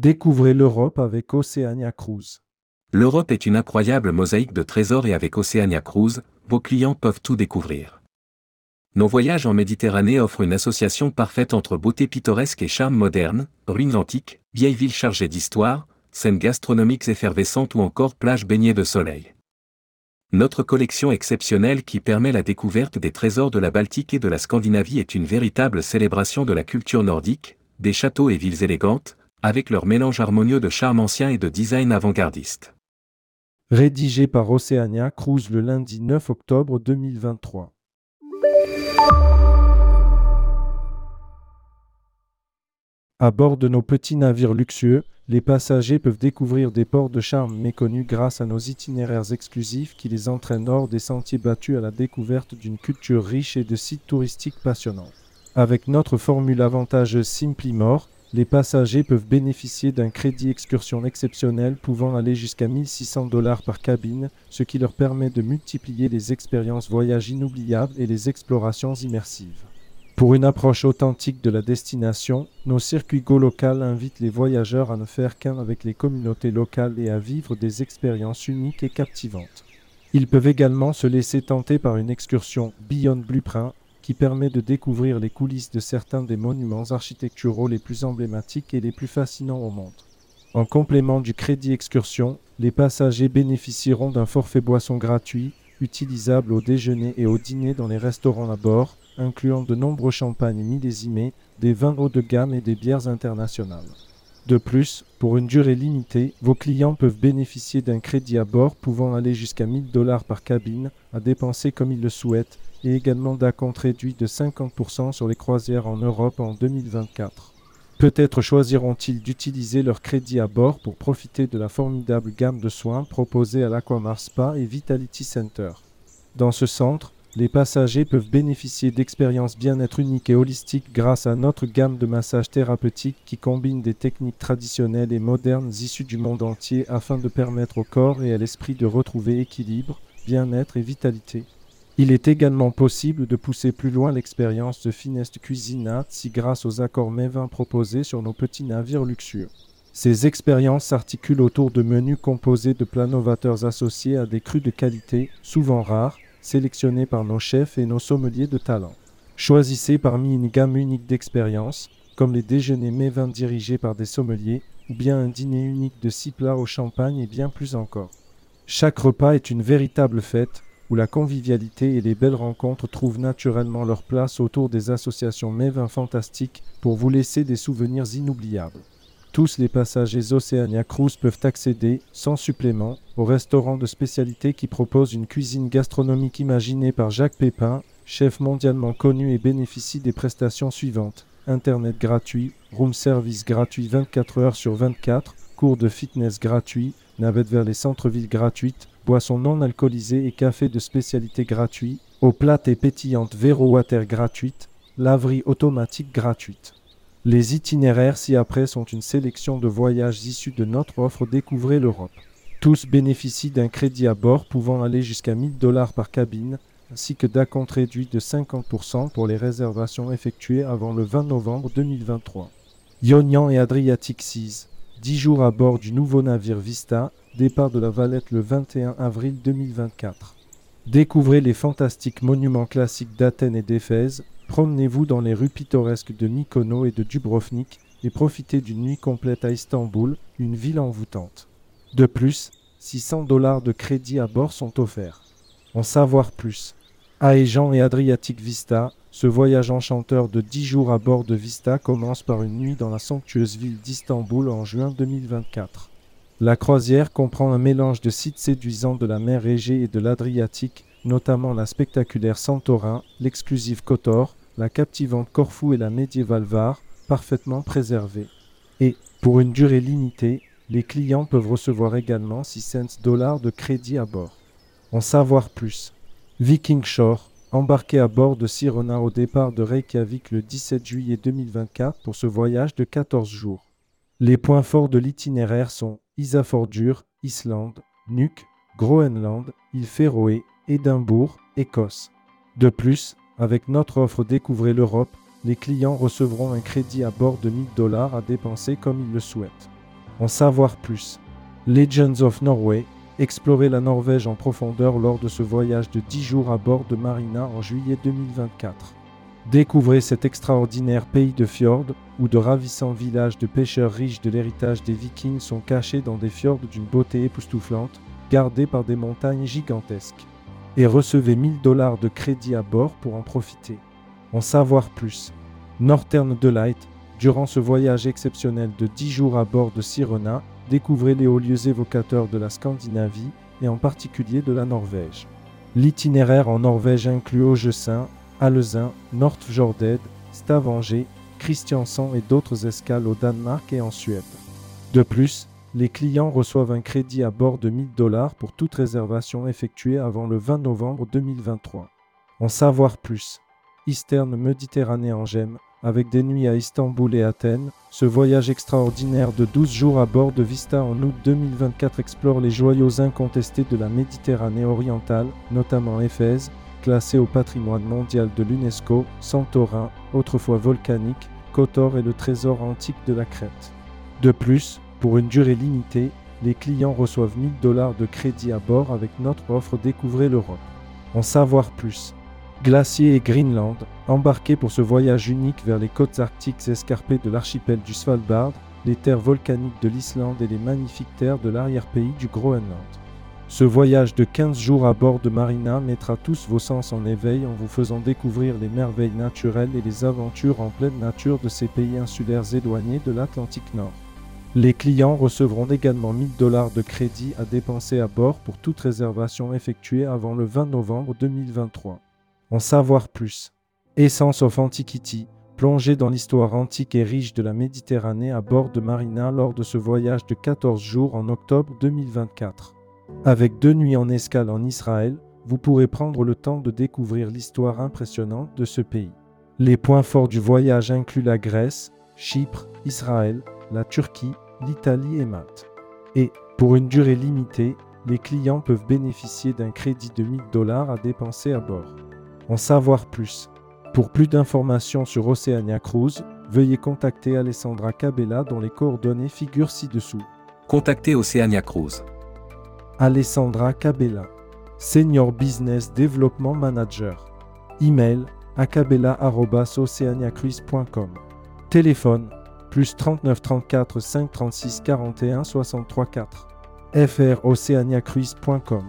Découvrez l'Europe avec Oceania Cruise. L'Europe est une incroyable mosaïque de trésors et avec Oceania Cruise, vos clients peuvent tout découvrir. Nos voyages en Méditerranée offrent une association parfaite entre beauté pittoresque et charme moderne, ruines antiques, vieilles villes chargées d'histoire, scènes gastronomiques effervescentes ou encore plages baignées de soleil. Notre collection exceptionnelle qui permet la découverte des trésors de la Baltique et de la Scandinavie est une véritable célébration de la culture nordique, des châteaux et villes élégantes, avec leur mélange harmonieux de charme ancien et de design avant-gardiste. Rédigé par Oceania Cruise le lundi 9 octobre 2023. À bord de nos petits navires luxueux, les passagers peuvent découvrir des ports de charme méconnus grâce à nos itinéraires exclusifs qui les entraînent hors des sentiers battus à la découverte d'une culture riche et de sites touristiques passionnants. Avec notre formule avantageuse Simplimore, les passagers peuvent bénéficier d'un crédit excursion exceptionnel pouvant aller jusqu'à 1600 dollars par cabine, ce qui leur permet de multiplier les expériences voyage inoubliables et les explorations immersives. Pour une approche authentique de la destination, nos circuits Go Local invitent les voyageurs à ne faire qu'un avec les communautés locales et à vivre des expériences uniques et captivantes. Ils peuvent également se laisser tenter par une excursion Beyond Blueprint qui permet de découvrir les coulisses de certains des monuments architecturaux les plus emblématiques et les plus fascinants au monde. En complément du crédit excursion, les passagers bénéficieront d'un forfait boisson gratuit, utilisable au déjeuner et au dîner dans les restaurants à bord, incluant de nombreux champagnes millésimés, des vins haut de gamme et des bières internationales. De plus, pour une durée limitée, vos clients peuvent bénéficier d'un crédit à bord pouvant aller jusqu'à 1000 dollars par cabine à dépenser comme ils le souhaitent et également d'un compte réduit de 50% sur les croisières en Europe en 2024. Peut-être choisiront-ils d'utiliser leur crédit à bord pour profiter de la formidable gamme de soins proposée à l'Aquamar Spa et Vitality Center. Dans ce centre, les passagers peuvent bénéficier d'expériences bien-être uniques et holistiques grâce à notre gamme de massages thérapeutiques qui combine des techniques traditionnelles et modernes issues du monde entier afin de permettre au corps et à l'esprit de retrouver équilibre, bien-être et vitalité. Il est également possible de pousser plus loin l'expérience de finesse cuisinade si grâce aux accords mets proposés sur nos petits navires luxueux. Ces expériences s'articulent autour de menus composés de plats novateurs associés à des crus de qualité, souvent rares, sélectionnés par nos chefs et nos sommeliers de talent. Choisissez parmi une gamme unique d'expériences, comme les déjeuners mets vins dirigés par des sommeliers, ou bien un dîner unique de six plats au champagne et bien plus encore. Chaque repas est une véritable fête, où la convivialité et les belles rencontres trouvent naturellement leur place autour des associations mets vins fantastiques pour vous laisser des souvenirs inoubliables. Tous les passagers Oceania Cruise peuvent accéder, sans supplément, au restaurant de spécialité qui propose une cuisine gastronomique imaginée par Jacques Pépin, chef mondialement connu et bénéficie des prestations suivantes. Internet gratuit, room service gratuit 24 heures sur 24, cours de fitness gratuit, navette vers les centres-villes gratuites, boissons non alcoolisées et café de spécialité gratuit, eau plate et pétillante Vero Water gratuite, laverie automatique gratuite. Les itinéraires ci-après sont une sélection de voyages issus de notre offre Découvrez l'Europe. Tous bénéficient d'un crédit à bord pouvant aller jusqu'à 1000 dollars par cabine, ainsi que d'un compte réduit de 50% pour les réservations effectuées avant le 20 novembre 2023. Ionian et Adriatic Seas, 10 jours à bord du nouveau navire Vista, départ de la Valette le 21 avril 2024. Découvrez les fantastiques monuments classiques d'Athènes et d'Éphèse, Promenez-vous dans les rues pittoresques de Mykonos et de Dubrovnik et profitez d'une nuit complète à Istanbul, une ville envoûtante. De plus, 600 dollars de crédit à bord sont offerts. En savoir plus. Aegean et Adriatic Vista, ce voyage enchanteur de 10 jours à bord de Vista commence par une nuit dans la somptueuse ville d'Istanbul en juin 2024. La croisière comprend un mélange de sites séduisants de la mer Égée et de l'Adriatique, notamment la spectaculaire Santorin, l'exclusive Kotor, la captivante Corfou et la médiévale Var, parfaitement préservées. Et, pour une durée limitée, les clients peuvent recevoir également 6 cents dollars de crédit à bord. En savoir plus. Viking Shore, embarqué à bord de Sirona au départ de Reykjavik le 17 juillet 2024 pour ce voyage de 14 jours. Les points forts de l'itinéraire sont Isafjordur, Islande, Nuuk, Groenland, île Féroé, Édimbourg, Écosse. De plus, avec notre offre Découvrez l'Europe, les clients recevront un crédit à bord de 1000 dollars à dépenser comme ils le souhaitent. En savoir plus. Legends of Norway, explorer la Norvège en profondeur lors de ce voyage de 10 jours à bord de Marina en juillet 2024. Découvrez cet extraordinaire pays de fjords où de ravissants villages de pêcheurs riches de l'héritage des vikings sont cachés dans des fjords d'une beauté époustouflante, gardés par des montagnes gigantesques. Et recevez 1000 dollars de crédit à bord pour en profiter. En savoir plus. Northern Delight, durant ce voyage exceptionnel de 10 jours à bord de Sirena, découvrez les hauts lieux évocateurs de la Scandinavie et en particulier de la Norvège. L'itinéraire en Norvège inclut Augesin, Alezin, Nordfjordeid, Stavanger, Christiansand et d'autres escales au Danemark et en Suède. De plus, les clients reçoivent un crédit à bord de 1000 dollars pour toute réservation effectuée avant le 20 novembre 2023. En savoir plus. Eastern Méditerranée en gemme, avec des nuits à Istanbul et Athènes, ce voyage extraordinaire de 12 jours à bord de Vista en août 2024 explore les joyaux incontestés de la Méditerranée orientale, notamment Éphèse, classé au patrimoine mondial de l'UNESCO, Santorin, autrefois volcanique, Kotor et le trésor antique de la Crète. De plus, pour une durée limitée, les clients reçoivent 1000 dollars de crédit à bord avec notre offre Découvrez l'Europe. En savoir plus. Glacier et Greenland, embarqués pour ce voyage unique vers les côtes arctiques escarpées de l'archipel du Svalbard, les terres volcaniques de l'Islande et les magnifiques terres de l'arrière-pays du Groenland. Ce voyage de 15 jours à bord de Marina mettra tous vos sens en éveil en vous faisant découvrir les merveilles naturelles et les aventures en pleine nature de ces pays insulaires éloignés de l'Atlantique Nord. Les clients recevront également 1000 dollars de crédit à dépenser à bord pour toute réservation effectuée avant le 20 novembre 2023. En savoir plus. Essence of Antiquity, plongez dans l'histoire antique et riche de la Méditerranée à bord de Marina lors de ce voyage de 14 jours en octobre 2024. Avec deux nuits en escale en Israël, vous pourrez prendre le temps de découvrir l'histoire impressionnante de ce pays. Les points forts du voyage incluent la Grèce, Chypre, Israël, la Turquie, l'Italie et Malte. Et, pour une durée limitée, les clients peuvent bénéficier d'un crédit de 1000 dollars à dépenser à bord. En savoir plus. Pour plus d'informations sur Oceania Cruise, veuillez contacter Alessandra Cabella dont les coordonnées figurent ci-dessous. Contactez Oceania Cruise. Alessandra Cabella, Senior Business Development Manager. Email acabella.oceaniacruise.com. Téléphone plus 39 34 5 36 41 63 4. froceaniacruise.com.